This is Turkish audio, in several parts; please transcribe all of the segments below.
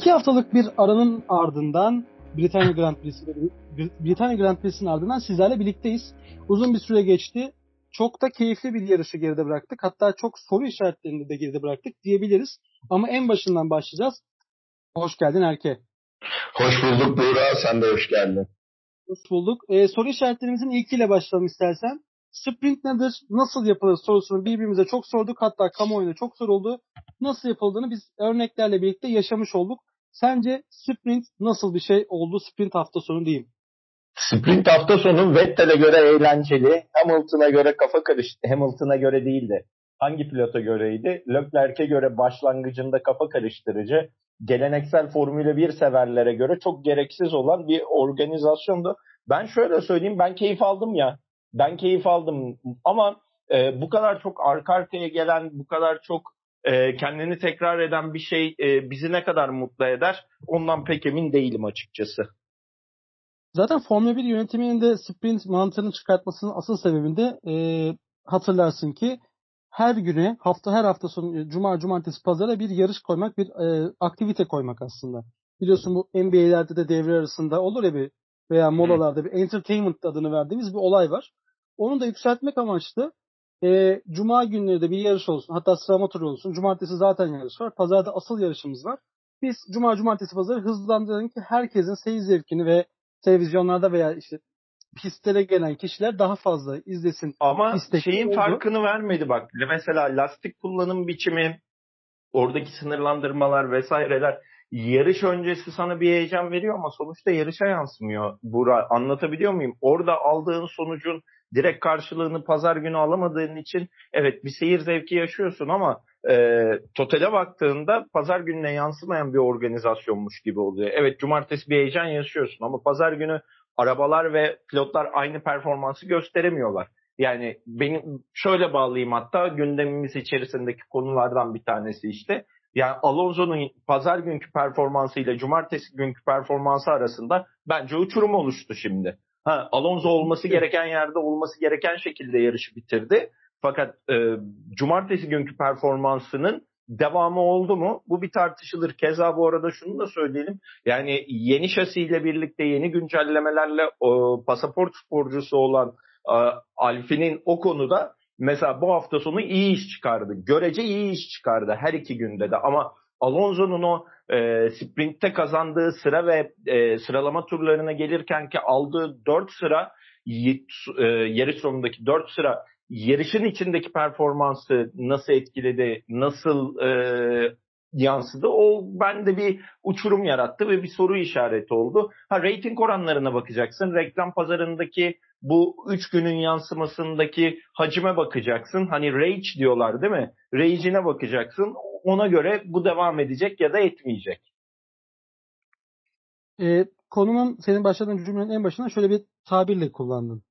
İki haftalık bir aranın ardından Britanya Grand Prix'si Britanya Grand Prix'sinin ardından sizlerle birlikteyiz. Uzun bir süre geçti. Çok da keyifli bir yarışı geride bıraktık. Hatta çok soru işaretlerini de geride bıraktık diyebiliriz. Ama en başından başlayacağız. Hoş geldin Erke. Hoş bulduk Buğra. Sen de hoş geldin. Hoş bulduk. Ee, soru işaretlerimizin ilkiyle başlayalım istersen. Sprint nedir, nasıl yapılır sorusunu birbirimize çok sorduk. Hatta kamuoyuna çok soruldu. Nasıl yapıldığını biz örneklerle birlikte yaşamış olduk. Sence sprint nasıl bir şey oldu sprint hafta sonu diyeyim? Sprint hafta sonu Vettel'e göre eğlenceli, Hamilton'a göre kafa karıştı. Hamilton'a göre değildi. Hangi pilota göreydi? Leclerc'e göre başlangıcında kafa karıştırıcı, geleneksel Formula 1 severlere göre çok gereksiz olan bir organizasyondu. Ben şöyle söyleyeyim, ben keyif aldım ya. Ben keyif aldım ama e, bu kadar çok arka arkaya gelen, bu kadar çok e, kendini tekrar eden bir şey e, bizi ne kadar mutlu eder ondan pek emin değilim açıkçası. Zaten Formula 1 yönetiminin de sprint mantığını çıkartmasının asıl sebebinde e, hatırlarsın ki her güne hafta her hafta sonu cuma cumartesi pazara bir yarış koymak bir e, aktivite koymak aslında. Biliyorsun bu NBA'lerde de devre arasında olur ya bir veya molalarda bir entertainment adını verdiğimiz bir olay var. Onu da yükseltmek amaçlı e, Cuma günleri de bir yarış olsun. Hatta sıralama turu olsun. Cumartesi zaten yarış var. Pazarda asıl yarışımız var. Biz Cuma, Cumartesi, Pazarı hızlandıralım ki herkesin seyir zevkini ve televizyonlarda veya işte pistlere gelen kişiler daha fazla izlesin. Ama şeyin oldu. farkını vermedi bak. Mesela lastik kullanım biçimi, oradaki sınırlandırmalar vesaireler yarış öncesi sana bir heyecan veriyor ama sonuçta yarışa yansımıyor. Bura anlatabiliyor muyum? Orada aldığın sonucun direkt karşılığını pazar günü alamadığın için evet bir seyir zevki yaşıyorsun ama e, totale baktığında pazar gününe yansımayan bir organizasyonmuş gibi oluyor. Evet cumartesi bir heyecan yaşıyorsun ama pazar günü arabalar ve pilotlar aynı performansı gösteremiyorlar. Yani benim şöyle bağlayayım hatta gündemimiz içerisindeki konulardan bir tanesi işte. Yani Alonso'nun pazar günkü performansı ile cumartesi günkü performansı arasında bence uçurum oluştu şimdi. Ha, Alonso olması gereken yerde olması gereken şekilde yarışı bitirdi. Fakat e, cumartesi günkü performansının devamı oldu mu? Bu bir tartışılır. Keza bu arada şunu da söyleyelim. Yani yeni şasiyle birlikte yeni güncellemelerle o, pasaport sporcusu olan e, Alfi'nin o konuda mesela bu hafta sonu iyi iş çıkardı. Görece iyi iş çıkardı her iki günde de ama Alonso'nun o e, sprintte kazandığı sıra ve e, sıralama turlarına gelirken ki aldığı 4 sıra e, yarış sonundaki 4 sıra yarışın içindeki performansı nasıl etkiledi, nasıl e, yansıdı. O bende bir uçurum yarattı ve bir soru işareti oldu. Ha rating oranlarına bakacaksın. Reklam pazarındaki bu 3 günün yansımasındaki hacime bakacaksın. Hani rage diyorlar değil mi? Rage'ine bakacaksın ona göre bu devam edecek ya da etmeyecek. E, konunun senin başladığın cümlenin en başına şöyle bir tabirle kullandın.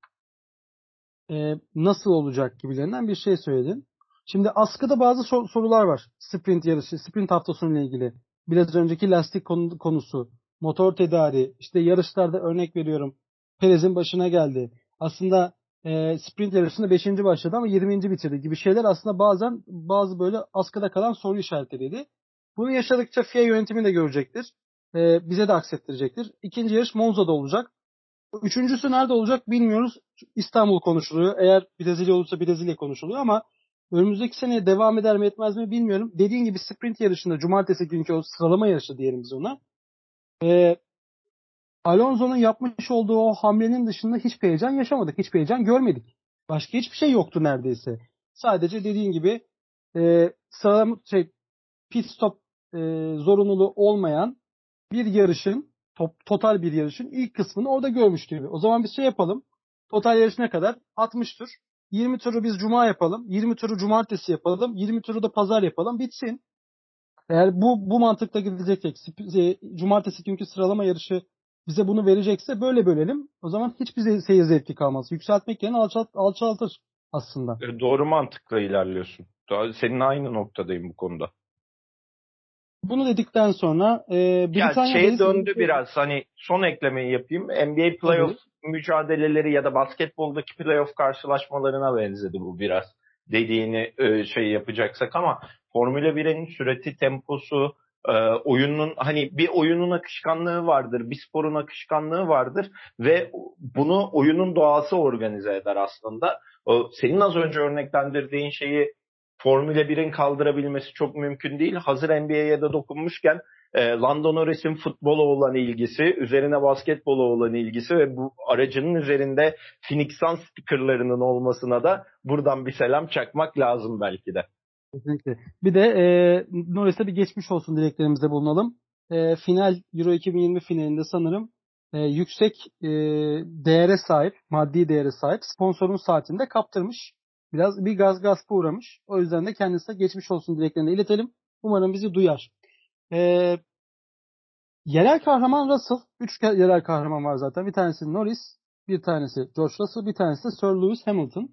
E, nasıl olacak gibilerinden bir şey söyledin. Şimdi askıda bazı sor- sorular var. Sprint yarışı, sprint haftasıyla ilgili. Biraz önceki lastik konu- konusu, motor tedari, işte yarışlarda örnek veriyorum. Perez'in başına geldi. Aslında e, sprint yarışında 5. başladı ama 20. bitirdi gibi şeyler aslında bazen bazı böyle askıda kalan soru işaretleriydi. Bunu yaşadıkça FIA yönetimi de görecektir. E, bize de aksettirecektir. İkinci yarış Monza'da olacak. Üçüncüsü nerede olacak bilmiyoruz. İstanbul konuşuluyor. Eğer Brezilya olursa Brezilya konuşuluyor ama önümüzdeki sene devam eder mi etmez mi bilmiyorum. Dediğin gibi sprint yarışında cumartesi günkü o sıralama yarışı diyelim biz ona. E, Alonso'nun yapmış olduğu o hamlenin dışında hiçbir heyecan yaşamadık. Hiçbir heyecan görmedik. Başka hiçbir şey yoktu neredeyse. Sadece dediğin gibi e, sıralama şey pit stop e, zorunluluğu olmayan bir yarışın top, total bir yarışın ilk kısmını orada görmüş gibi. O zaman bir şey yapalım. Total yarış ne kadar? 60 tur. 20 turu biz cuma yapalım. 20 turu cumartesi yapalım. 20 turu da pazar yapalım. Bitsin. Eğer bu bu mantıkla gideceksek e, cumartesi günkü sıralama yarışı bize bunu verecekse böyle bölelim. O zaman hiçbir seyir zevki kalmaz. Yükseltmek yerine alçalt, alçaltır aslında. E, doğru mantıkla ilerliyorsun. Senin aynı noktadayım bu konuda. Bunu dedikten sonra e, Britanya ya şey döndü biraz hani son eklemeyi yapayım. NBA playoff Tabii. mücadeleleri ya da basketboldaki playoff karşılaşmalarına benzedi bu biraz. Dediğini e, şey yapacaksak ama Formula 1'in süreti, temposu, e, oyunun hani bir oyunun akışkanlığı vardır, bir sporun akışkanlığı vardır ve bunu oyunun doğası organize eder aslında. O, senin az önce örneklendirdiğin şeyi Formula 1'in kaldırabilmesi çok mümkün değil. Hazır NBA'ye de dokunmuşken e, Lando Norris'in futbola olan ilgisi, üzerine basketbola olan ilgisi ve bu aracının üzerinde Phoenix Suns stickerlarının olmasına da buradan bir selam çakmak lazım belki de. Kesinlikle. Bir de e, Norris'e bir geçmiş olsun dileklerimizde bulunalım. E, final Euro 2020 finalinde sanırım e, yüksek e, değere sahip, maddi değere sahip sponsorun saatinde kaptırmış. Biraz bir gaz gaspa uğramış. O yüzden de kendisine geçmiş olsun dileklerini iletelim. Umarım bizi duyar. E, yerel kahraman Russell. Üç yerel kahraman var zaten. Bir tanesi Norris, bir tanesi George Russell, bir tanesi de Sir Lewis Hamilton.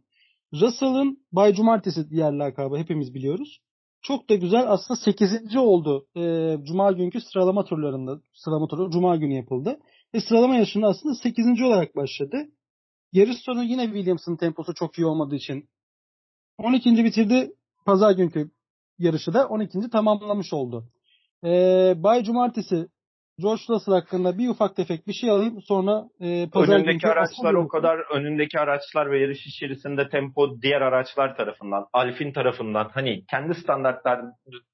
Russell'ın Bay Cumartesi diğer lakabı hepimiz biliyoruz. Çok da güzel aslında 8. oldu. E, Cuma günkü sıralama turlarında. Sıralama turu Cuma günü yapıldı. Ve sıralama yarışında aslında 8. olarak başladı. Yarış sonu yine Williams'ın temposu çok iyi olmadığı için 12. bitirdi. Pazar günkü yarışı da 12. tamamlamış oldu. Ee, Bay Cumartesi George Russell hakkında bir ufak tefek bir şey alayım sonra e, pazar önündeki araçlar o kadar önündeki araçlar ve yarış içerisinde tempo diğer araçlar tarafından Alfin tarafından hani kendi standartlar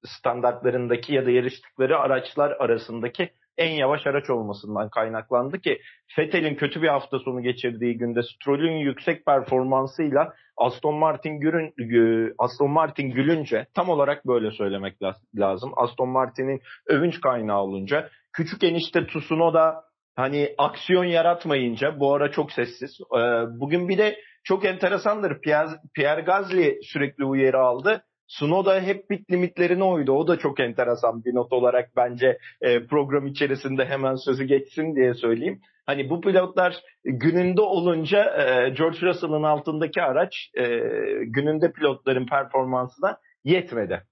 standartlarındaki ya da yarıştıkları araçlar arasındaki en yavaş araç olmasından kaynaklandı ki Vettel'in kötü bir hafta sonu geçirdiği günde Stroll'ün yüksek performansıyla Aston Martin gürün, Aston Martin gülünce tam olarak böyle söylemek lazım. Aston Martin'in övünç kaynağı olunca küçük enişte Tsunoda hani aksiyon yaratmayınca bu ara çok sessiz. Bugün bir de çok enteresandır. Pierre, Pierre Gasly sürekli uyarı aldı. Sunoda hep bit limitlerine uydu. O da çok enteresan bir not olarak bence e, program içerisinde hemen sözü geçsin diye söyleyeyim. Hani bu pilotlar gününde olunca e, George Russell'ın altındaki araç e, gününde pilotların performansına yetmedi.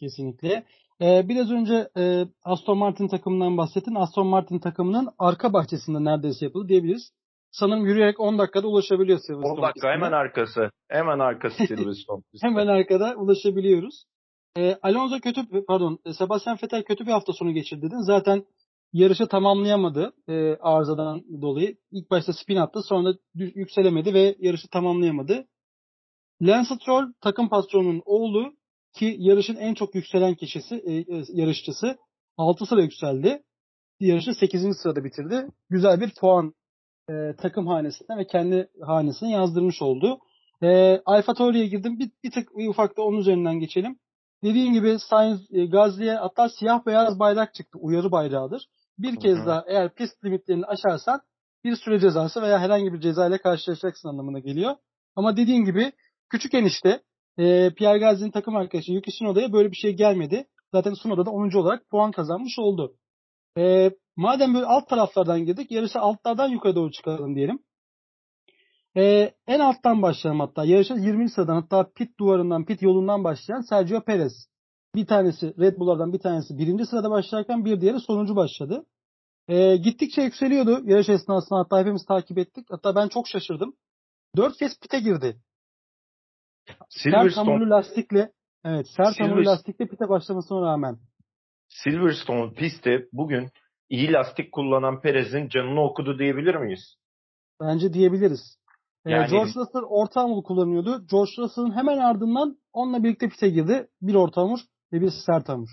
Kesinlikle. Ee, biraz önce e, Aston Martin takımından bahsettin. Aston Martin takımının arka bahçesinde neredeyse yapıldı diyebiliriz. Sanırım yürüyerek 10 dakikada ulaşabiliyor Silverstone 10 dakika hemen arkası. Hemen arkası Silverstone Hemen arkada ulaşabiliyoruz. E, Alonso kötü pardon e, Sebastian Vettel kötü bir hafta sonu geçirdi dedin. Zaten yarışı tamamlayamadı e, arızadan dolayı. İlk başta spin attı sonra yükselemedi ve yarışı tamamlayamadı. Lance Stroll takım patronunun oğlu ki yarışın en çok yükselen kişisi e, e yarışçısı 6 sıra yükseldi. Yarışı 8. sırada bitirdi. Güzel bir puan e, takım hanesine ve kendi hanesine yazdırmış oldu. E, Alfa Tauri'ye girdim. Bir, bir tık bir ufak da onun üzerinden geçelim. Dediğim gibi Sainz e, Gazli'ye hatta siyah beyaz bayrak çıktı. Uyarı bayrağıdır. Bir kez Hı-hı. daha eğer pist limitlerini aşarsan bir süre cezası veya herhangi bir ceza ile karşılaşacaksın anlamına geliyor. Ama dediğim gibi küçük enişte e, Pierre Gasly'nin takım arkadaşı Yuki Tsunoda'ya böyle bir şey gelmedi. Zaten Tsunoda da 10. olarak puan kazanmış oldu. E, madem böyle alt taraflardan girdik yarışı altlardan yukarı doğru çıkalım diyelim. E, en alttan başlayalım hatta. Yarışa 20. sıradan hatta pit duvarından, pit yolundan başlayan Sergio Perez. Bir tanesi Red Bull'lardan bir tanesi birinci sırada başlarken bir diğeri sonuncu başladı. E, gittikçe yükseliyordu yarış esnasında hatta hepimiz takip ettik. Hatta ben çok şaşırdım. Dört kez pite girdi. Sert hamurlu lastikle evet sert hamurlu lastikle pite başlamasına rağmen. Silverstone pisti bugün iyi lastik kullanan Perez'in canını okudu diyebilir miyiz? Bence diyebiliriz. Ee, yani... George Russell orta hamur kullanıyordu. George Russell'ın hemen ardından onunla birlikte pite girdi. Bir orta hamur ve bir sert hamur.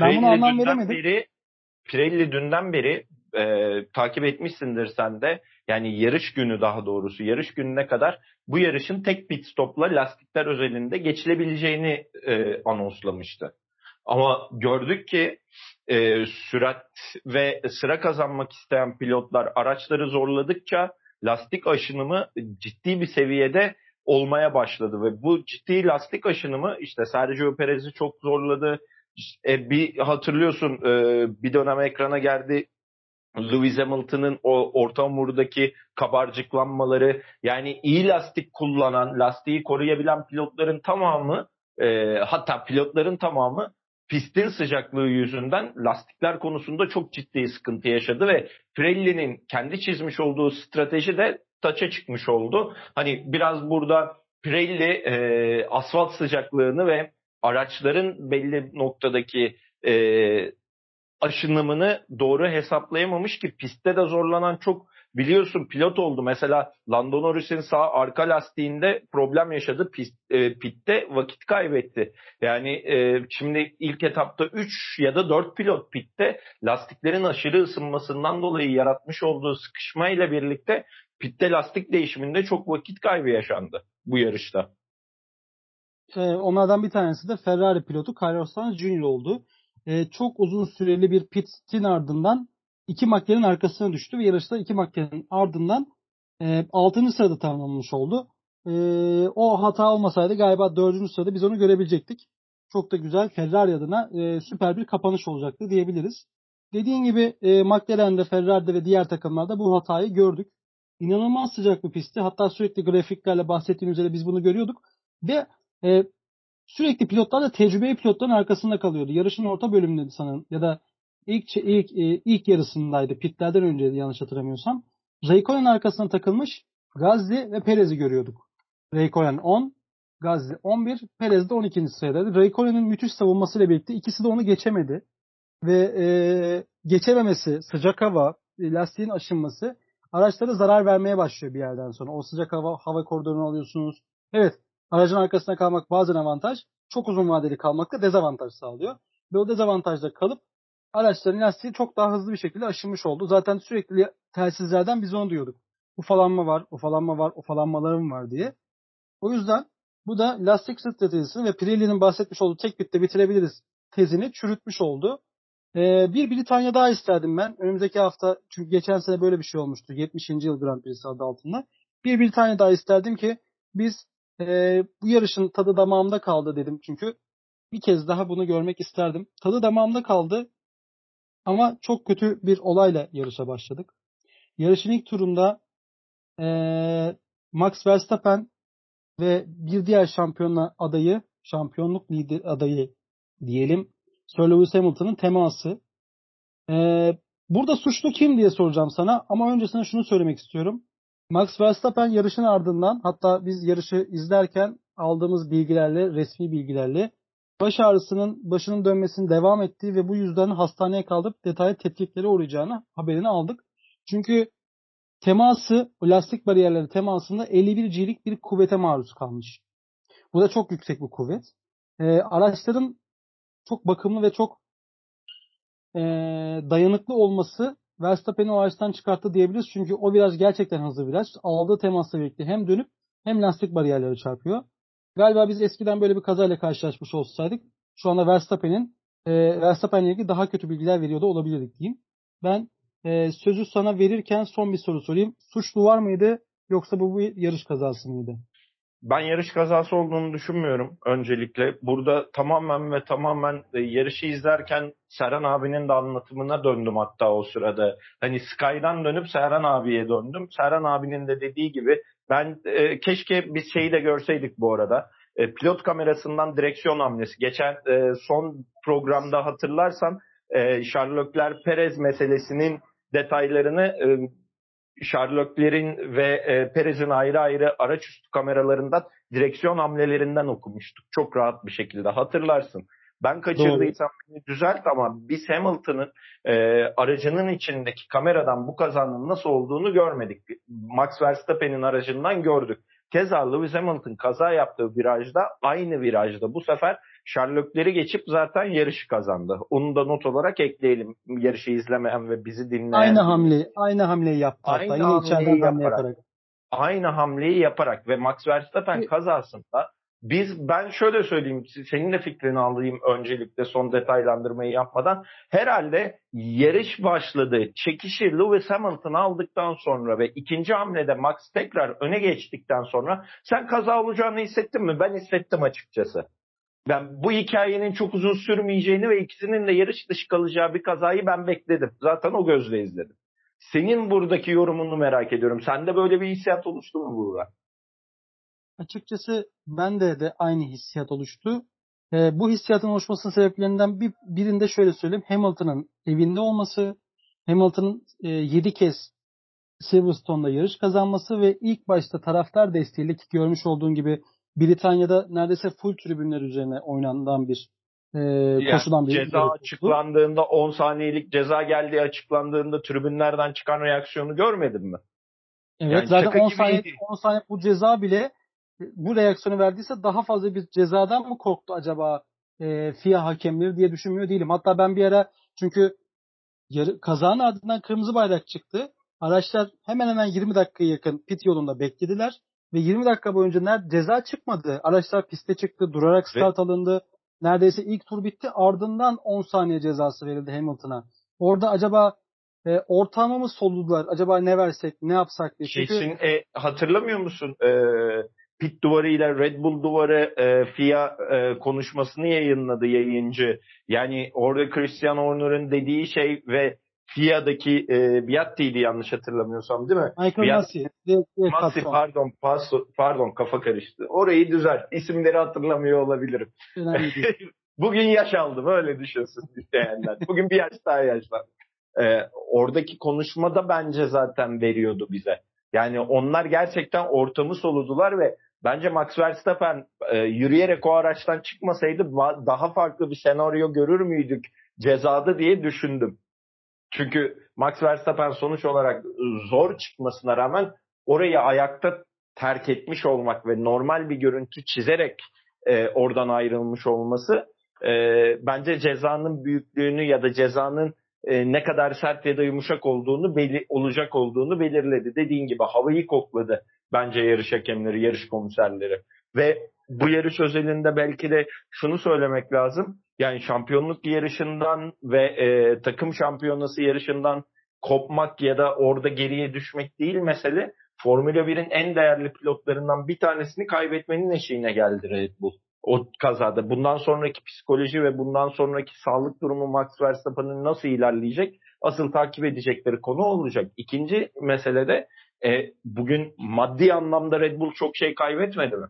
Ben Pirelli bunu anlam veremedim. Beri, Pirelli dünden beri e, takip etmişsindir sen de. Yani yarış günü daha doğrusu yarış gününe kadar bu yarışın tek pit stopla lastikler özelinde geçilebileceğini e, anonslamıştı. Ama gördük ki e, sürat ve sıra kazanmak isteyen pilotlar araçları zorladıkça lastik aşınımı ciddi bir seviyede olmaya başladı ve bu ciddi lastik aşınımı işte Sergio Perez'i çok zorladı. E, bir hatırlıyorsun e, bir dönem ekrana geldi Lewis Hamilton'ın o orta hamurdaki kabarcıklanmaları yani iyi lastik kullanan, lastiği koruyabilen pilotların tamamı e, hatta pilotların tamamı pistin sıcaklığı yüzünden lastikler konusunda çok ciddi sıkıntı yaşadı ve Pirelli'nin kendi çizmiş olduğu strateji de taça çıkmış oldu. Hani biraz burada Pirelli e, asfalt sıcaklığını ve araçların belli noktadaki e, aşınımını doğru hesaplayamamış ki pistte de zorlanan çok biliyorsun pilot oldu. Mesela Lando Norris'in sağ arka lastiğinde problem yaşadı. Pist, e, pitte vakit kaybetti. Yani e, şimdi ilk etapta 3 ya da 4 pilot pitte lastiklerin aşırı ısınmasından dolayı yaratmış olduğu sıkışma ile birlikte pitte lastik değişiminde çok vakit kaybı yaşandı bu yarışta. Ee, onlardan bir tanesi de Ferrari pilotu Carlos Sainz Jr. oldu. Ee, çok uzun süreli bir pitin ardından iki McLaren arkasına düştü ve yarışta iki McLaren ardından e, 6. sırada tamamlamış oldu. E, o hata olmasaydı galiba 4. sırada biz onu görebilecektik. Çok da güzel Ferrari adına e, süper bir kapanış olacaktı diyebiliriz. Dediğin gibi e, McLaren'de, Ferrari'de ve diğer takımlarda bu hatayı gördük. İnanılmaz sıcak bir pistti. Hatta sürekli grafiklerle bahsettiğim üzere biz bunu görüyorduk. Ve e, sürekli pilotlar da tecrübeli pilotların arkasında kalıyordu. Yarışın orta bölümündeydi sanırım. Ya da ilk ilk e, ilk yarısındaydı. Pitlerden önce yanlış hatırlamıyorsam. Raikkonen arkasına takılmış Gazzi ve Perez'i görüyorduk. Raikkonen 10, Gazzi 11, Perez de 12. sıradaydı. Raikkonen'in müthiş savunmasıyla birlikte ikisi de onu geçemedi. Ve e, geçememesi, sıcak hava, e, lastiğin aşınması araçlara zarar vermeye başlıyor bir yerden sonra. O sıcak hava hava koridorunu alıyorsunuz. Evet, aracın arkasında kalmak bazen avantaj, çok uzun vadeli kalmak da dezavantaj sağlıyor. Ve o dezavantajda kalıp araçların lastiği çok daha hızlı bir şekilde aşınmış oldu. Zaten sürekli telsizlerden biz onu duyuyorduk. Ufalanma var, ufalanma var, ufalanmalarım var diye. O yüzden bu da lastik stratejisini ve Pirelli'nin bahsetmiş olduğu tek bitte bitirebiliriz tezini çürütmüş oldu. Ee, bir Britanya daha isterdim ben. Önümüzdeki hafta çünkü geçen sene böyle bir şey olmuştu. 70. yıl Grand Prix'si adı altında. Bir Britanya daha isterdim ki biz e, bu yarışın tadı damağımda kaldı dedim çünkü bir kez daha bunu görmek isterdim. Tadı damağımda kaldı. Ama çok kötü bir olayla yarışa başladık. Yarışın ilk turunda ee, Max Verstappen ve bir diğer şampiyonla adayı, şampiyonluk lider adayı diyelim Sir Lewis Hamilton'ın teması. Ee, burada suçlu kim diye soracağım sana ama öncesinde şunu söylemek istiyorum. Max Verstappen yarışın ardından hatta biz yarışı izlerken aldığımız bilgilerle, resmi bilgilerle baş ağrısının başının dönmesinin devam ettiği ve bu yüzden hastaneye kaldırıp detaylı tetkiklere uğrayacağını haberini aldık. Çünkü teması, lastik bariyerleri temasında 51 G'lik bir kuvvete maruz kalmış. Bu da çok yüksek bir kuvvet. E, araçların çok bakımlı ve çok e, dayanıklı olması Verstappen'i o araçtan çıkarttı diyebiliriz. Çünkü o viraj gerçekten hızlı viraj. Aldığı temasla birlikte hem dönüp hem lastik bariyerleri çarpıyor. Galiba biz eskiden böyle bir kazayla karşılaşmış olsaydık şu anda Verstappen'in e, Verstappen'le ilgili daha kötü bilgiler veriyordu olabilirdik diyeyim. Ben e, sözü sana verirken son bir soru sorayım. Suçlu var mıydı yoksa bu bir yarış kazası mıydı? Ben yarış kazası olduğunu düşünmüyorum öncelikle. Burada tamamen ve tamamen e, yarışı izlerken Serhan abinin de anlatımına döndüm hatta o sırada. Hani Sky'dan dönüp Serhan abiye döndüm. Serhan abinin de dediği gibi ben e, keşke biz şeyi de görseydik bu arada. E, pilot kamerasından direksiyon hamlesi. Geçen e, son programda hatırlarsan e, Sherlockler Perez meselesinin detaylarını e, Sherlocklerin ve e, Perez'in ayrı ayrı araç üstü kameralarından direksiyon hamlelerinden okumuştuk. Çok rahat bir şekilde hatırlarsın. Ben kaçırdıysam beni düzelt ama biz Hamilton'ın e, aracının içindeki kameradan bu kazanın nasıl olduğunu görmedik. Max Verstappen'in aracından gördük. Keza Lewis Hamilton kaza yaptığı virajda aynı virajda bu sefer Sherlock'leri geçip zaten yarışı kazandı. Onu da not olarak ekleyelim. Yarışı izlemeyen ve bizi dinleyen. Aynı hamle, aynı hamleyi yaptı. Aynı hatta. Yine içeriden hamle yaparak. Aynı hamleyi yaparak ve Max Verstappen kazasında biz ben şöyle söyleyeyim senin de fikrini alayım öncelikle son detaylandırmayı yapmadan. Herhalde yarış başladı. Çekişi Lewis Hamilton aldıktan sonra ve ikinci hamlede Max tekrar öne geçtikten sonra sen kaza olacağını hissettin mi? Ben hissettim açıkçası. Ben bu hikayenin çok uzun sürmeyeceğini ve ikisinin de yarış dışı kalacağı bir kazayı ben bekledim. Zaten o gözle izledim. Senin buradaki yorumunu merak ediyorum. Sende böyle bir hissiyat oluştu mu burada? Açıkçası bende de aynı hissiyat oluştu. E, bu hissiyatın oluşmasının sebeplerinden bir, birinde şöyle söyleyeyim. Hamilton'ın evinde olması, Hamilton'ın e, 7 kez Silverstone'da yarış kazanması ve ilk başta taraftar desteğiyle ki görmüş olduğun gibi Britanya'da neredeyse full tribünler üzerine oynanan bir e, yani koşulan bir ceza bir açıklandığında 10 saniyelik ceza geldiği açıklandığında tribünlerden çıkan reaksiyonu görmedin mi? Evet yani zaten 10 saniye, 10 saniye bu ceza bile bu reaksiyonu verdiyse daha fazla bir cezadan mı korktu acaba e, FIA hakemleri diye düşünmüyor değilim. Hatta ben bir ara çünkü yarı, kazanın ardından kırmızı bayrak çıktı. Araçlar hemen hemen 20 dakikaya yakın pit yolunda beklediler ve 20 dakika boyunca ner ceza çıkmadı. Araçlar piste çıktı, durarak start alındı. Neredeyse ilk tur bitti. Ardından 10 saniye cezası verildi Hamilton'a. Orada acaba e, ortağıma mı soludular? Acaba ne versek, ne yapsak diye. Çünkü... Kesin e, hatırlamıyor musun? E, pit duvarı ile Red Bull duvarı e, FIA e, konuşmasını yayınladı yayıncı. Yani orada Christian Horner'ın dediği şey ve FIA'daki e, Biatti'ydi yanlış hatırlamıyorsam değil mi? Michael Massey. Massey pardon, paso, pardon kafa karıştı. Orayı düzelt. İsimleri hatırlamıyor olabilirim. Bugün yaş aldım öyle düşünsün isteyenler. Bugün bir yaş daha yaşlandım. Ee, oradaki konuşmada bence zaten veriyordu bize. Yani onlar gerçekten ortamı soludular ve bence Max Verstappen e, yürüyerek o araçtan çıkmasaydı daha farklı bir senaryo görür müydük cezada diye düşündüm. Çünkü Max Verstappen sonuç olarak zor çıkmasına rağmen orayı ayakta terk etmiş olmak ve normal bir görüntü çizerek e, oradan ayrılmış olması e, bence cezanın büyüklüğünü ya da cezanın e, ne kadar sert ya da yumuşak olduğunu belli olacak olduğunu belirledi. Dediğin gibi havayı kokladı bence yarış hakemleri, yarış komiserleri. Ve bu yarış özelinde belki de şunu söylemek lazım. Yani şampiyonluk yarışından ve e, takım şampiyonası yarışından kopmak ya da orada geriye düşmek değil mesele. Formula 1'in en değerli pilotlarından bir tanesini kaybetmenin eşiğine geldi Red Bull o kazada. Bundan sonraki psikoloji ve bundan sonraki sağlık durumu Max Verstappen'in nasıl ilerleyecek? Asıl takip edecekleri konu olacak. İkinci mesele de e, bugün maddi anlamda Red Bull çok şey kaybetmedi mi?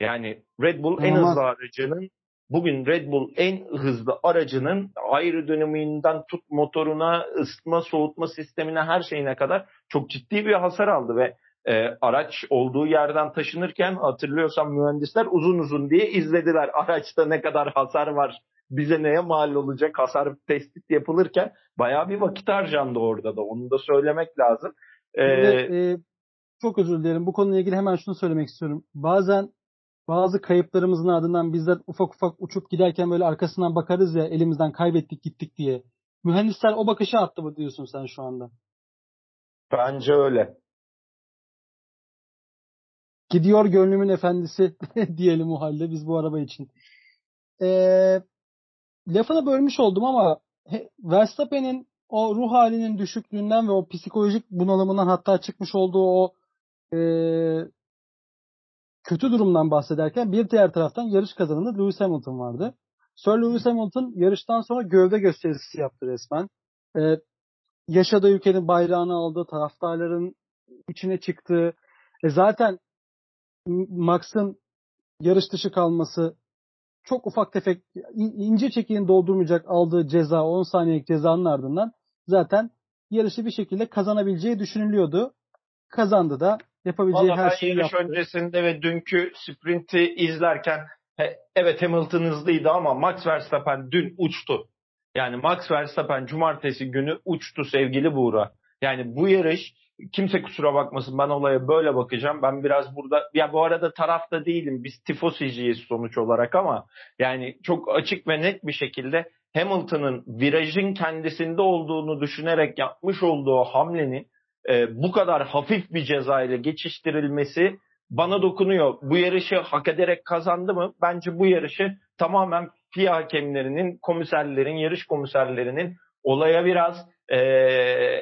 Yani Red Bull en hızlı aracının bugün Red Bull en hızlı aracının aerodinamiğinden tut motoruna, ısıtma, soğutma sistemine her şeyine kadar çok ciddi bir hasar aldı ve e, araç olduğu yerden taşınırken hatırlıyorsam mühendisler uzun uzun diye izlediler. Araçta ne kadar hasar var, bize neye mal olacak hasar tespit yapılırken bayağı bir vakit harcandı orada da. Onu da söylemek lazım. Ee, Ve, e, çok özür dilerim. Bu konuyla ilgili hemen şunu söylemek istiyorum. Bazen bazı kayıplarımızın ardından bizler ufak ufak uçup giderken böyle arkasından bakarız ya elimizden kaybettik gittik diye. Mühendisler o bakışı attı mı diyorsun sen şu anda? Bence öyle. Gidiyor gönlümün efendisi diyelim o halde biz bu araba için. Ee, lafını bölmüş oldum ama Verstappen'in o ruh halinin düşüklüğünden ve o psikolojik bunalımından hatta çıkmış olduğu o e, kötü durumdan bahsederken bir diğer taraftan yarış kazanında Lewis Hamilton vardı. Sir Lewis Hamilton yarıştan sonra gövde gösterisi yaptı resmen. Ee, yaşadığı ülkenin bayrağını aldı, taraftarların içine çıktı. E zaten Max'ın yarış dışı kalması çok ufak tefek ince çekiğini doldurmayacak aldığı ceza 10 saniyelik cezanın ardından zaten yarışı bir şekilde kazanabileceği düşünülüyordu. Kazandı da yapabileceği Vallahi her şeyi yarış yaptı. öncesinde ve dünkü sprinti izlerken evet Hamilton hızlıydı ama Max Verstappen dün uçtu. Yani Max Verstappen cumartesi günü uçtu sevgili Buğra. Yani bu yarış kimse kusura bakmasın ben olaya böyle bakacağım. Ben biraz burada ya bu arada tarafta değilim. Biz tifosiciyiz sonuç olarak ama yani çok açık ve net bir şekilde Hamilton'ın virajın kendisinde olduğunu düşünerek yapmış olduğu hamlenin e, bu kadar hafif bir ceza ile geçiştirilmesi bana dokunuyor. Bu yarışı hak ederek kazandı mı? Bence bu yarışı tamamen FIA hakemlerinin, komiserlerin, yarış komiserlerinin olaya biraz e,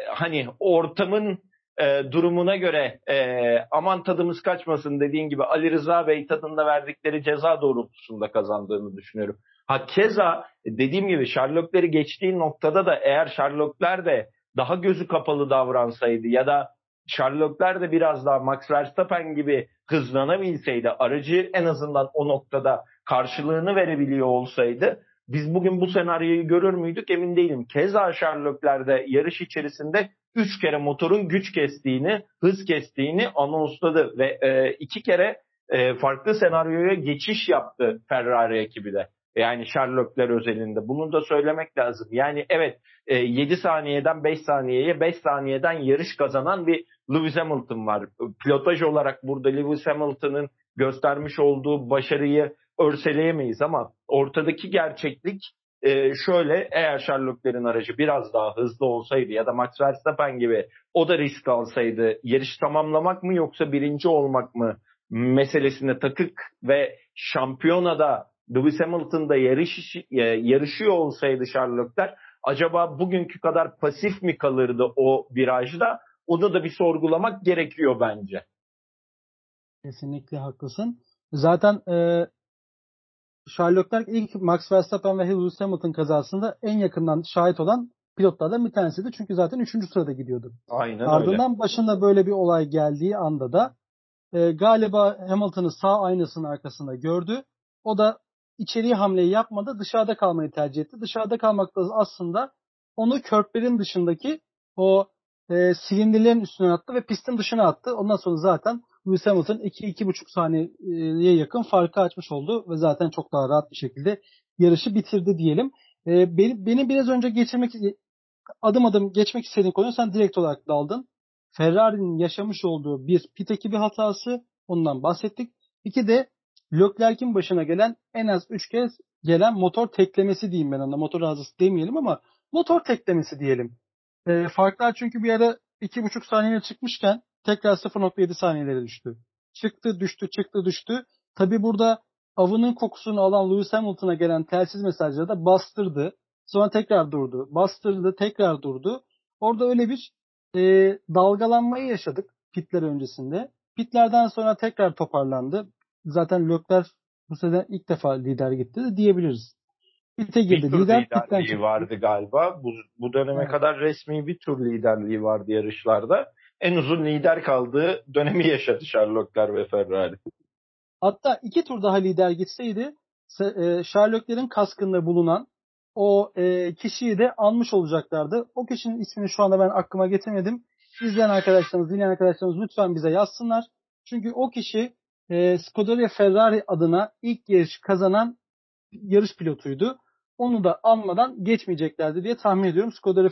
hani ortamın e, durumuna göre e, aman tadımız kaçmasın dediğin gibi Ali Rıza Bey tadında verdikleri ceza doğrultusunda kazandığını düşünüyorum. Ha keza dediğim gibi Sherlock'ları geçtiği noktada da eğer Sherlock'lar de daha gözü kapalı davransaydı ya da Sherlock'lar da biraz daha Max Verstappen gibi hızlanabilseydi aracı en azından o noktada karşılığını verebiliyor olsaydı biz bugün bu senaryoyu görür müydük emin değilim. Keza Sherlock'lerde yarış içerisinde 3 kere motorun güç kestiğini, hız kestiğini anonsladı ve e, iki kere e, farklı senaryoya geçiş yaptı Ferrari ekibi de. Yani Sherlockler özelinde. Bunu da söylemek lazım. Yani evet 7 saniyeden 5 saniyeye 5 saniyeden yarış kazanan bir Lewis Hamilton var. Pilotaj olarak burada Lewis Hamilton'ın göstermiş olduğu başarıyı örseleyemeyiz ama ortadaki gerçeklik e, şöyle eğer Sherlock'lerin aracı biraz daha hızlı olsaydı ya da Max Verstappen gibi o da risk alsaydı yarış tamamlamak mı yoksa birinci olmak mı meselesine takık ve şampiyonada Lewis Hamilton'da yarış, e, yarışıyor olsaydı Sherlock'ler acaba bugünkü kadar pasif mi kalırdı o virajda? Onu da bir sorgulamak gerekiyor bence. Kesinlikle haklısın. Zaten e, Sherlockler ilk Max Verstappen ve Lewis Hamilton kazasında en yakından şahit olan pilotlardan bir tanesiydi. Çünkü zaten 3. sırada gidiyordu. Aynen Ardından öyle. başında böyle bir olay geldiği anda da e, galiba Hamilton'ı sağ aynasının arkasında gördü. O da içeriye hamleyi yapmadı. Dışarıda kalmayı tercih etti. Dışarıda kalmak da aslında onu körplerin dışındaki o e, silindirlerin üstüne attı ve pistin dışına attı. Ondan sonra zaten Lewis Hamilton 2-2,5 saniyeye yakın farkı açmış oldu ve zaten çok daha rahat bir şekilde yarışı bitirdi diyelim. E, benim, benim biraz önce geçirmek adım adım geçmek istediğim konuyu sen direkt olarak daldın. Ferrari'nin yaşamış olduğu bir pit ekibi hatası ondan bahsettik. İki de Leclerc'in başına gelen en az 3 kez gelen motor teklemesi diyeyim ben ona. Motor arızası demeyelim ama motor teklemesi diyelim. E, farklar çünkü bir ara 2,5 saniyeye çıkmışken tekrar 0.7 saniyelere düştü. Çıktı düştü çıktı düştü. Tabi burada avının kokusunu alan Lewis Hamilton'a gelen telsiz mesajları da bastırdı. Sonra tekrar durdu. Bastırdı tekrar durdu. Orada öyle bir e, dalgalanmayı yaşadık pitler öncesinde. Pitlerden sonra tekrar toparlandı. Zaten Lökler bu sene ilk defa lider gitti de diyebiliriz. Pite girdi. Bir tur lider liderliği vardı galiba. Bu, bu döneme evet. kadar resmi bir tur liderliği vardı yarışlarda en uzun lider kaldığı dönemi yaşadı Sherlockler ve Ferrari. Hatta iki tur daha lider gitseydi e, Sherlocklerin kaskında bulunan o e, kişiyi de almış olacaklardı. O kişinin ismini şu anda ben aklıma getirmedim. İzleyen arkadaşlarımız, dinleyen arkadaşlarımız lütfen bize yazsınlar. Çünkü o kişi e, Scuderia Ferrari adına ilk yarış kazanan yarış pilotuydu. Onu da almadan geçmeyeceklerdi diye tahmin ediyorum Scuderia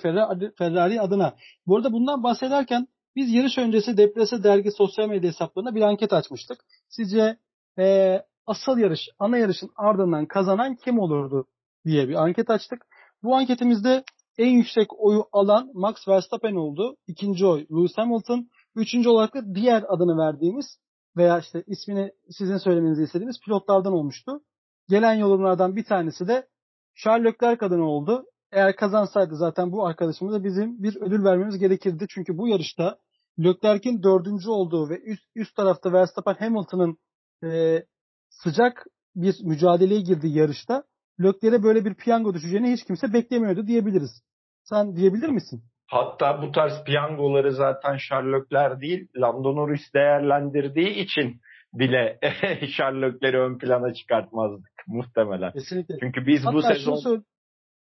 Ferrari adına. Bu arada bundan bahsederken biz yarış öncesi Deprese dergi sosyal medya hesaplarına bir anket açmıştık. Sizce e, asıl yarış, ana yarışın ardından kazanan kim olurdu diye bir anket açtık. Bu anketimizde en yüksek oyu alan Max Verstappen oldu. İkinci oy Lewis Hamilton. Üçüncü olarak da diğer adını verdiğimiz veya işte ismini sizin söylemenizi istediğimiz pilotlardan olmuştu. Gelen yorumlardan bir tanesi de Charles Leclerc adına oldu eğer kazansaydı zaten bu arkadaşımıza bizim bir ödül vermemiz gerekirdi. Çünkü bu yarışta Leclerc'in dördüncü olduğu ve üst, üst tarafta Verstappen Hamilton'ın e, sıcak bir mücadeleye girdiği yarışta Leclerc'e böyle bir piyango düşeceğini hiç kimse beklemiyordu diyebiliriz. Sen diyebilir misin? Hatta bu tarz piyangoları zaten Sherlockler değil, Lando Norris değerlendirdiği için bile Sherlockleri ön plana çıkartmazdık muhtemelen. Kesinlikle. Çünkü biz Hatta bu sezon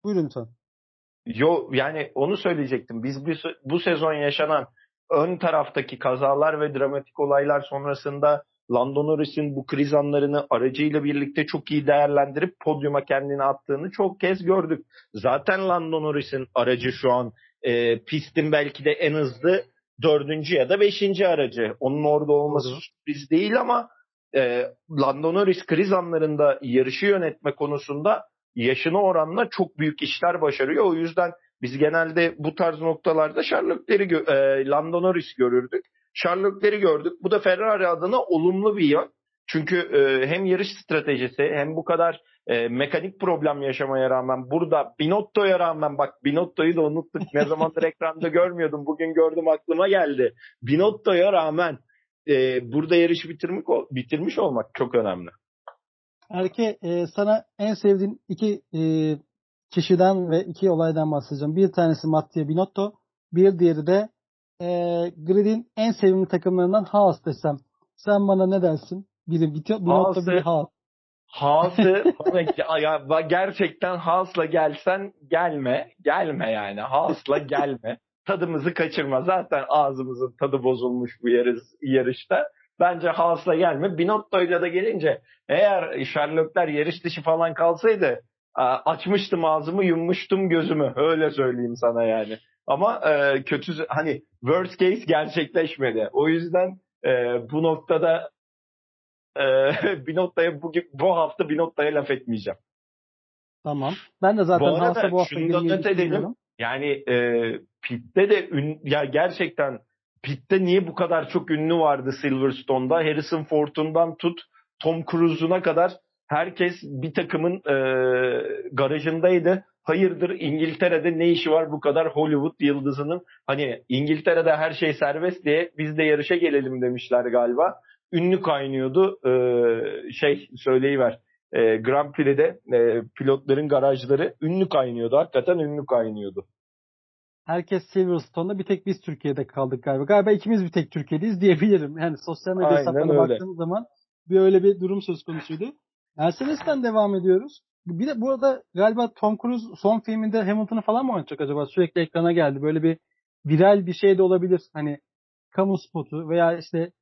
Buyurun lütfen. Yo yani onu söyleyecektim. Biz bu, bu sezon yaşanan ön taraftaki kazalar ve dramatik olaylar sonrasında Lando Norris'in bu kriz anlarını aracıyla birlikte çok iyi değerlendirip podyuma kendini attığını çok kez gördük. Zaten Lando Norris'in aracı şu an e, pistin belki de en hızlı dördüncü ya da beşinci aracı. Onun orada olması sürpriz değil ama e, Lando Norris kriz anlarında yarışı yönetme konusunda yaşına oranla çok büyük işler başarıyor. O yüzden biz genelde bu tarz noktalarda Sherlock'leri e, Lando Norris görürdük. Sherlock'leri gördük. Bu da Ferrari adına olumlu bir yön. Çünkü e, hem yarış stratejisi hem bu kadar e, mekanik problem yaşamaya rağmen burada Binotto'ya rağmen bak Binotto'yu da unuttuk. Ne zamandır ekranda görmüyordum. Bugün gördüm aklıma geldi. Binotto'ya rağmen e, burada yarışı bitirmiş, bitirmiş olmak çok önemli. Erke e, sana en sevdiğin iki e, kişiden ve iki olaydan bahsedeceğim. Bir tanesi Mattia Binotto, bir diğeri de e, Grid'in en sevimli takımlarından Haas desem. Sen bana ne dersin? Biri Binotto, biri Haas. Haas'ı ya, gerçekten Haas'la gelsen gelme. Gelme yani. Haas'la gelme. Tadımızı kaçırma. Zaten ağzımızın tadı bozulmuş bu yarış, yarışta. Bence Haas'la gelme. Binotto'yla da gelince eğer Sherlockler yarış dışı falan kalsaydı açmıştım ağzımı yummuştum gözümü. Öyle söyleyeyim sana yani. Ama e, kötü hani worst case gerçekleşmedi. O yüzden e, bu noktada e, bir noktaya bugün bu hafta bir noktaya laf etmeyeceğim. Tamam. Ben de zaten bu arada bu hafta şunu da not edelim. Yani e, Pitt'te de ün, ya gerçekten Pitt'te niye bu kadar çok ünlü vardı Silverstone'da? Harrison Ford'undan tut Tom Cruise'una kadar herkes bir takımın e, garajındaydı. Hayırdır İngiltere'de ne işi var bu kadar Hollywood yıldızının? Hani İngiltere'de her şey serbest diye biz de yarışa gelelim demişler galiba. Ünlü kaynıyordu. Ee, şey söyleyiver. E, Grand Prix'de e, pilotların garajları ünlü kaynıyordu. Hakikaten ünlü kaynıyordu. Herkes Silverstone'da bir tek biz Türkiye'de kaldık galiba. Galiba ikimiz bir tek Türkiye'deyiz diyebilirim. Yani sosyal medya hesaplarına baktığımız zaman bir öyle bir durum söz konusuydu. Mercedes'ten devam ediyoruz. Bir de burada galiba Tom Cruise son filminde Hamilton'ı falan mı oynayacak acaba? Sürekli ekrana geldi. Böyle bir viral bir şey de olabilir. Hani kamu spotu veya işte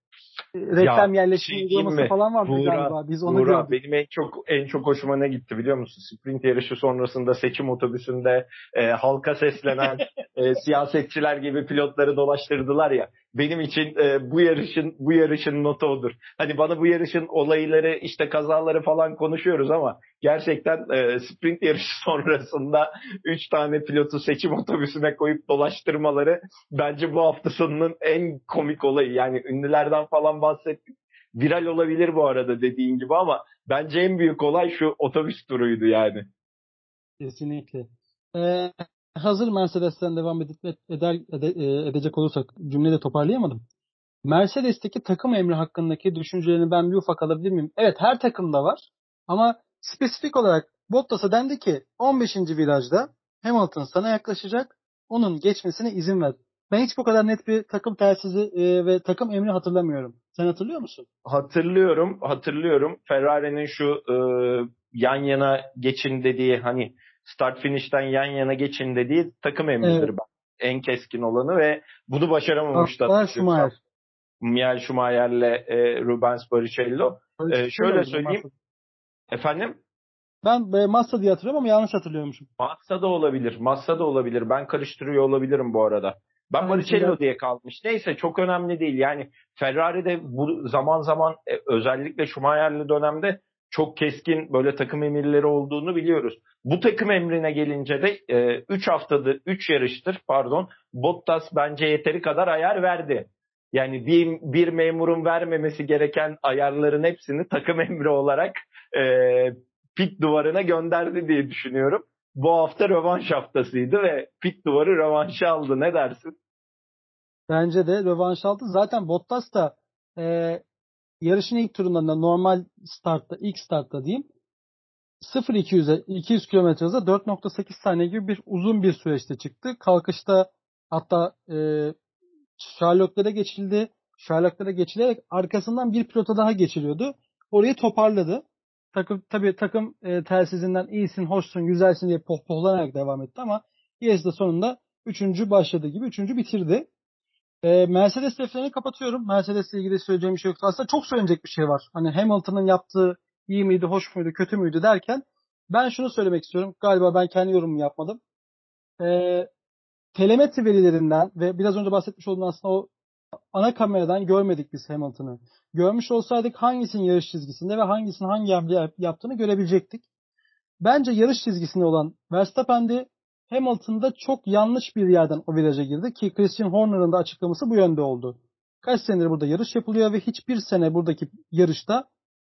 reklam ya, yerleşimi şey uygulaması falan var Buğra, galiba. Biz onu Buğra, gördük. Benim en çok en çok hoşuma ne gitti biliyor musun? Sprint yarışı sonrasında seçim otobüsünde e, halka seslenen e, siyasetçiler gibi pilotları dolaştırdılar ya benim için e, bu yarışın bu yarışın notu odur. Hani bana bu yarışın olayları işte kazaları falan konuşuyoruz ama gerçekten e, sprint yarışı sonrasında 3 tane pilotu seçim otobüsüne koyup dolaştırmaları bence bu hafta sonunun en komik olayı. Yani ünlülerden falan bahsettik. Viral olabilir bu arada dediğin gibi ama bence en büyük olay şu otobüs turuydu yani. Kesinlikle. Ee, hazır Mercedes'ten devam edip eder, ede, e, edecek olursak cümleyi de toparlayamadım. Mercedes'teki takım emri hakkındaki düşüncelerini ben bir ufak alabilir miyim? Evet her takımda var ama spesifik olarak Bottas'a dendi ki 15. virajda Hamilton sana yaklaşacak onun geçmesine izin ver. Ben hiç bu kadar net bir takım telsizi e, ve takım emri hatırlamıyorum. Sen hatırlıyor musun? Hatırlıyorum, hatırlıyorum. Ferrari'nin şu e, yan yana geçin dediği hani start finish'ten yan yana geçin dediği takım emridir evet. en keskin olanı ve bunu başaramamışlar. Hatta Schumacher. Michael Schumacher'le e, Rubens Barrichello. E, şöyle söyleyeyim. Efendim? Ben e, Massa diye hatırlıyorum ama yanlış hatırlıyormuşum. Massa da olabilir. Massa da olabilir. Ben karıştırıyor olabilirim bu arada. Ben Barrichello diye kalmış. Neyse çok önemli değil. Yani Ferrari'de bu zaman zaman e, özellikle Schumacher'li dönemde çok keskin böyle takım emirleri olduğunu biliyoruz. Bu takım emrine gelince de 3 e, haftadır 3 yarıştır pardon Bottas bence yeteri kadar ayar verdi. Yani bir, bir memurun vermemesi gereken ayarların hepsini takım emri olarak e, pit duvarına gönderdi diye düşünüyorum. Bu hafta rövanş haftasıydı ve pit duvarı rövanşı aldı. Ne dersin? Bence de rövanş aldı. Zaten Bottas da e, yarışın ilk turunda da normal startta, ilk startta diyeyim 0-200'e 200 km hıza 4.8 saniye gibi bir uzun bir süreçte çıktı. Kalkışta hatta e, Sherlock'lara geçildi. Sherlock'lara geçilerek arkasından bir pilota daha geçiliyordu. Orayı toparladı. Takım tabii takım e, telsizinden iyisin, hoşsun, güzelsin diye pohpohlanarak devam etti ama de sonunda üçüncü başladığı gibi üçüncü bitirdi. E, Mercedes defterini kapatıyorum. Mercedes'le ilgili söyleyeceğim bir şey yok. Aslında çok söylenecek bir şey var. Hani Hamilton'ın yaptığı iyi miydi, hoş muydu, kötü müydü derken ben şunu söylemek istiyorum. Galiba ben kendi yorumumu yapmadım. E, telemetri verilerinden ve biraz önce bahsetmiş olduğum aslında o ana kameradan görmedik biz Hamilton'ı. Görmüş olsaydık hangisinin yarış çizgisinde ve hangisinin hangi hamle yaptığını görebilecektik. Bence yarış çizgisinde olan Verstappen'de Hamilton'da çok yanlış bir yerden o viraja girdi ki Christian Horner'ın da açıklaması bu yönde oldu. Kaç senedir burada yarış yapılıyor ve hiçbir sene buradaki yarışta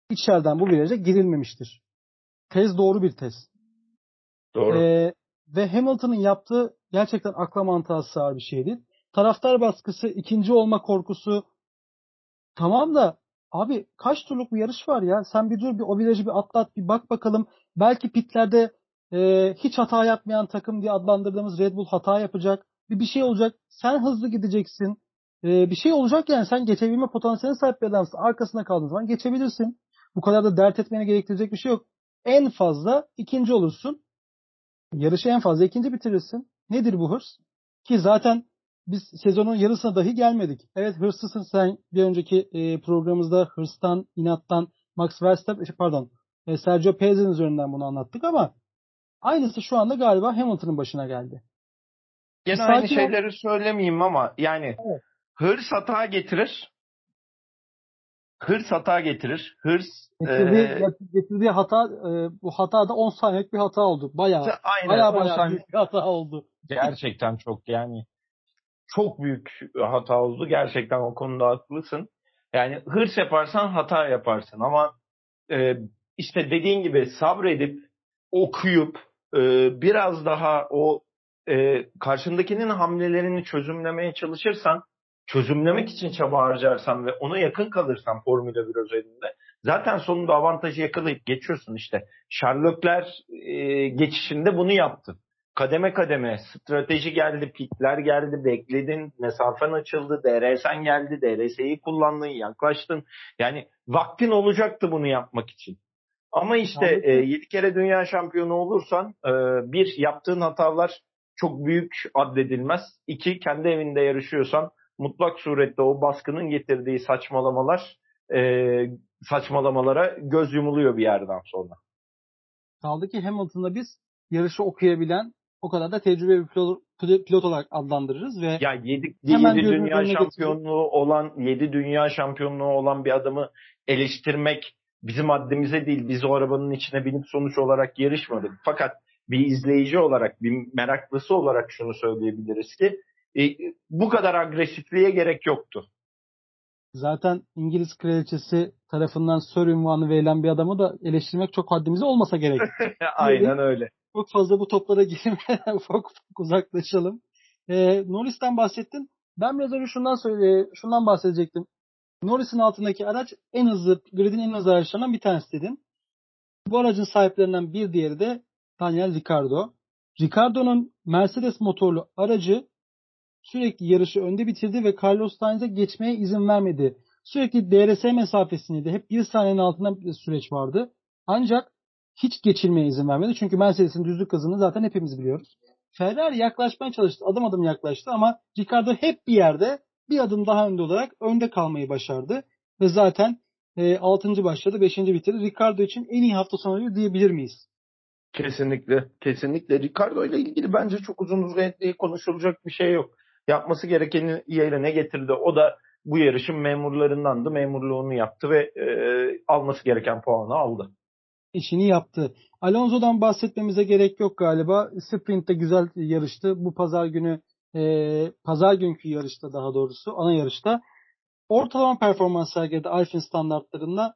içeriden bu viraja girilmemiştir. Tez doğru bir tez. Doğru. Ee, ve Hamilton'ın yaptığı gerçekten akla mantığa sığar bir şeydi. Taraftar baskısı, ikinci olma korkusu tamam da abi kaç turluk bir yarış var ya. Sen bir dur bir o virajı bir atlat bir bak bakalım. Belki pitlerde e, hiç hata yapmayan takım diye adlandırdığımız Red Bull hata yapacak. Bir, bir şey olacak. Sen hızlı gideceksin. E, bir şey olacak yani sen geçebilme potansiyeline sahip bir adamsın. Arkasına kaldığın zaman geçebilirsin. Bu kadar da dert etmene gerektirecek bir şey yok. En fazla ikinci olursun. Yarışı en fazla ikinci bitirirsin. Nedir bu hırs? Ki zaten biz sezonun yarısına dahi gelmedik. Evet hırslısın sen bir önceki e, programımızda hırstan, inattan Max Verstappen pardon e, Sergio Perez'in üzerinden bunu anlattık ama aynısı şu anda galiba Hamilton'ın başına geldi. Yine Sakin aynı şeyleri söylemeyeyim ama yani evet. hırs hata getirir. Hırs hata getirir. Hırs getirdiği, e, getirdiği hata e, bu hata da 10 saniyelik bir hata oldu. Bayağı aynen, bayağı, bayağı büyük bir hata oldu. Gerçekten çok yani çok büyük hata oldu. Gerçekten o konuda haklısın. Yani hırs yaparsan hata yaparsın ama e, işte dediğin gibi sabredip okuyup e, biraz daha o e, karşındakinin hamlelerini çözümlemeye çalışırsan çözümlemek için çaba harcarsan ve ona yakın kalırsan Formula 1 özelinde zaten sonunda avantajı yakalayıp geçiyorsun işte. Sherlockler e, geçişinde bunu yaptın kademe kademe strateji geldi, pitler geldi, bekledin, mesafen açıldı, DRS'en geldi, DRS'yi kullandın, yaklaştın. Yani vaktin olacaktı bunu yapmak için. Ama işte e, 7 kere dünya şampiyonu olursan e, bir yaptığın hatalar çok büyük addedilmez. İki kendi evinde yarışıyorsan mutlak surette o baskının getirdiği saçmalamalar e, saçmalamalara göz yumuluyor bir yerden sonra. Kaldı ki Hamilton'da biz yarışı okuyabilen o kadar da tecrübeli bir pilot, olarak adlandırırız ve ya 7 7 dünya şampiyonluğu getirir. olan 7 dünya şampiyonluğu olan bir adamı eleştirmek bizim haddimize değil. Biz o arabanın içine binip sonuç olarak yarışmadık. Fakat bir izleyici olarak, bir meraklısı olarak şunu söyleyebiliriz ki e, bu kadar agresifliğe gerek yoktu. Zaten İngiliz kraliçesi tarafından Sir ünvanı verilen bir adamı da eleştirmek çok haddimize olmasa gerek. Aynen öyle çok fazla bu toplara girmeden ufak ufak uzaklaşalım. E, Norris'ten bahsettin. Ben biraz önce şundan söyle, şundan bahsedecektim. Norris'in altındaki araç en hızlı, gridin en hızlı araçlarından bir tanesi dedin. Bu aracın sahiplerinden bir diğeri de Daniel Ricciardo. Ricciardo'nun Mercedes motorlu aracı sürekli yarışı önde bitirdi ve Carlos Sainz'e geçmeye izin vermedi. Sürekli DRS mesafesindeydi. Hep bir saniyenin altında bir süreç vardı. Ancak hiç geçilmeye izin vermedi. Çünkü Mercedes'in düzlük hızını zaten hepimiz biliyoruz. Ferrari yaklaşmaya çalıştı. Adım adım yaklaştı ama Ricardo hep bir yerde bir adım daha önde olarak önde kalmayı başardı. Ve zaten e, 6. başladı, 5. bitirdi. Ricardo için en iyi hafta sonu diyebilir miyiz? Kesinlikle. Kesinlikle. Ricardo ile ilgili bence çok uzun uzun konuşulacak bir şey yok. Yapması gerekeni yerine getirdi. O da bu yarışın memurlarındandı. Memurluğunu yaptı ve e, alması gereken puanı aldı işini yaptı. Alonso'dan bahsetmemize gerek yok galiba. Sprint'te güzel yarıştı. Bu pazar günü e, pazar günkü yarışta daha doğrusu ana yarışta ortalama performans sergiledi Alfin standartlarında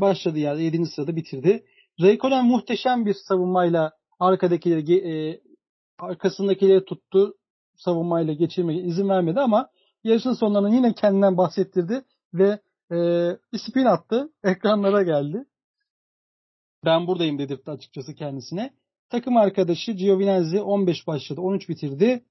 başladı yani 7. sırada bitirdi. Raikkonen muhteşem bir savunmayla arkadakileri e, arkasındakileri tuttu. Savunmayla geçirmeye izin vermedi ama yarışın sonlarında yine kendinden bahsettirdi ve e, spin attı. Ekranlara geldi ben buradayım dedirtti açıkçası kendisine. Takım arkadaşı Giovinazzi 15 başladı. 13 bitirdi.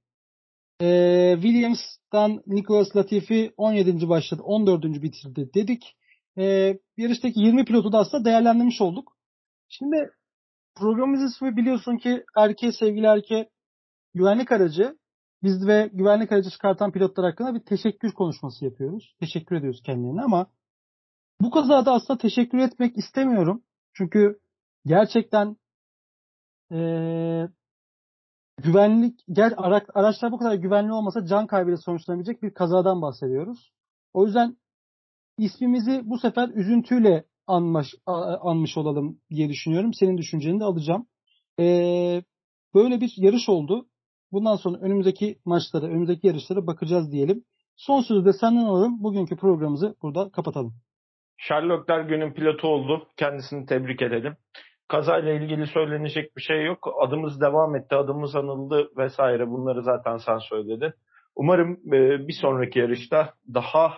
Ee, Williams'tan Nicolas Latifi 17. başladı. 14. bitirdi dedik. Ee, yarıştaki 20 pilotu da aslında değerlendirmiş olduk. Şimdi programımızın ismi biliyorsun ki Erke sevgili Erke güvenlik aracı. Biz ve güvenlik aracı çıkartan pilotlar hakkında bir teşekkür konuşması yapıyoruz. Teşekkür ediyoruz kendilerine ama bu kazada aslında teşekkür etmek istemiyorum. Çünkü gerçekten ee, güvenlik gel ara, araçlar bu kadar güvenli olmasa can kaybıyla sonuçlanabilecek bir kazadan bahsediyoruz. O yüzden ismimizi bu sefer üzüntüyle anmış, anmış olalım diye düşünüyorum. Senin düşünceni de alacağım. Ee, böyle bir yarış oldu. Bundan sonra önümüzdeki maçlara, önümüzdeki yarışlara bakacağız diyelim. Son sözü de senden alalım. Bugünkü programımızı burada kapatalım. Sherlockler günün pilotu oldu. Kendisini tebrik edelim. Kazayla ilgili söylenecek bir şey yok. Adımız devam etti, adımız anıldı vesaire. Bunları zaten sen söyledin. Umarım e, bir sonraki yarışta daha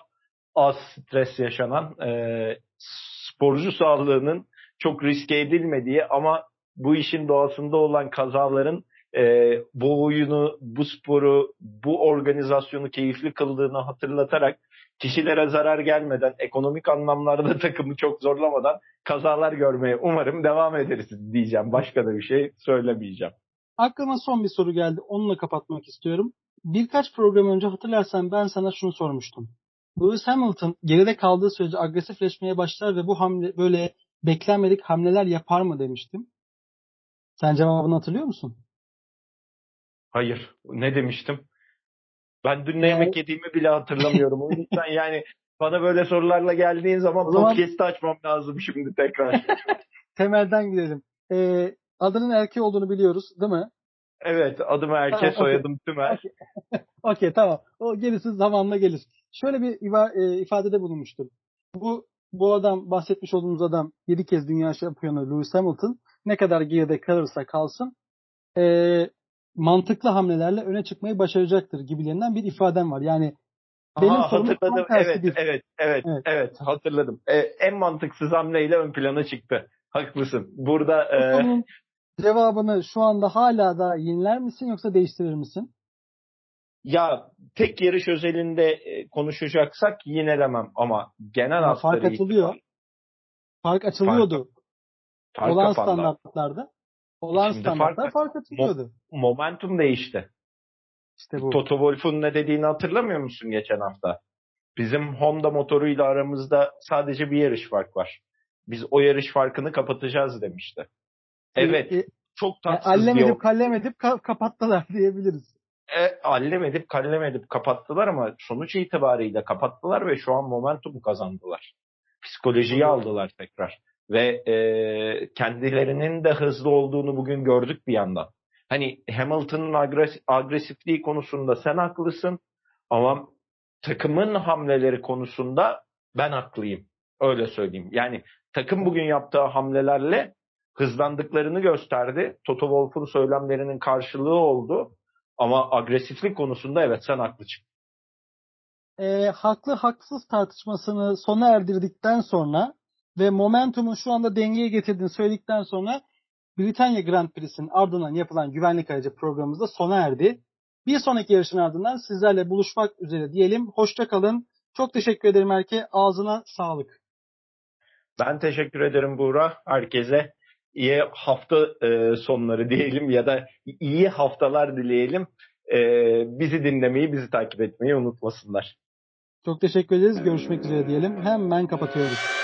az stres yaşanan e, sporcu sağlığının çok riske edilmediği ama bu işin doğasında olan kazaların e, bu oyunu, bu sporu, bu organizasyonu keyifli kıldığını hatırlatarak kişilere zarar gelmeden, ekonomik anlamlarda takımı çok zorlamadan kazalar görmeye umarım devam ederiz diyeceğim. Başka da bir şey söylemeyeceğim. Aklıma son bir soru geldi. Onunla kapatmak istiyorum. birkaç program önce hatırlarsan ben sana şunu sormuştum. Lewis Hamilton geride kaldığı sürece agresifleşmeye başlar ve bu hamle böyle beklenmedik hamleler yapar mı demiştim. Sen cevabını hatırlıyor musun? Hayır. Ne demiştim? Ben dün ne yani... yemek yediğimi bile hatırlamıyorum. O yüzden yani bana böyle sorularla geldiğin zaman, o zaman... podcast'ı açmam lazım şimdi tekrar. Temelden gidelim. Ee, adının erkeği olduğunu biliyoruz değil mi? Evet adım erkeği tamam, soyadım okay. Tümer. Okey okay, tamam. O gerisi zamanla gelir. Şöyle bir iva- e, ifadede bulunmuştum. Bu bu adam bahsetmiş olduğumuz adam 7 kez dünya şampiyonu Lewis Hamilton ne kadar geride kalırsa kalsın e, mantıklı hamlelerle öne çıkmayı başaracaktır gibilerinden bir ifadem var. Yani benim Aha, hatırladım. Evet, bir... evet, evet, evet, evet, hatırladım. Ee, en mantıksız hamleyle ön plana çıktı. Haklısın. Burada e... cevabını şu anda hala da yeniler misin yoksa değiştirir misin? Ya tek yarış özelinde e, konuşacaksak yinelemem ama genel ama fark açılıyor. Fark açılıyordu. Fark, Olan standartlarda. Olan Şimdi standartlar fark, fark açılıyordu. Mo- momentum değişti. İşte bu. Toto Wolff'un ne dediğini hatırlamıyor musun geçen hafta? Bizim Honda motoruyla aramızda sadece bir yarış fark var. Biz o yarış farkını kapatacağız demişti. Evet. E, çok tatsız yani allem edip kallem edip ka- kapattılar diyebiliriz. E, allem edip kallem edip kapattılar ama sonuç itibariyle kapattılar ve şu an momentumu kazandılar. Psikolojiyi aldılar tekrar. Ve e, kendilerinin de hızlı olduğunu bugün gördük bir yandan. Hani Hamilton'ın agres agresifliği konusunda sen haklısın ama takımın hamleleri konusunda ben haklıyım. Öyle söyleyeyim. Yani takım bugün yaptığı hamlelerle hızlandıklarını gösterdi. Toto Wolff'un söylemlerinin karşılığı oldu. Ama agresiflik konusunda evet sen haklı çıktın. E, haklı haksız tartışmasını sona erdirdikten sonra ve momentumu şu anda dengeye getirdiğini söyledikten sonra Britanya Grand Prix'sinin ardından yapılan güvenlik aracı programımızda sona erdi. Bir sonraki yarışın ardından sizlerle buluşmak üzere diyelim. Hoşça kalın. Çok teşekkür ederim Erke. Ağzına sağlık. Ben teşekkür ederim Buğra. Herkese iyi hafta e, sonları diyelim ya da iyi haftalar dileyelim. E, bizi dinlemeyi, bizi takip etmeyi unutmasınlar. Çok teşekkür ederiz. Görüşmek üzere diyelim. Hemen kapatıyoruz.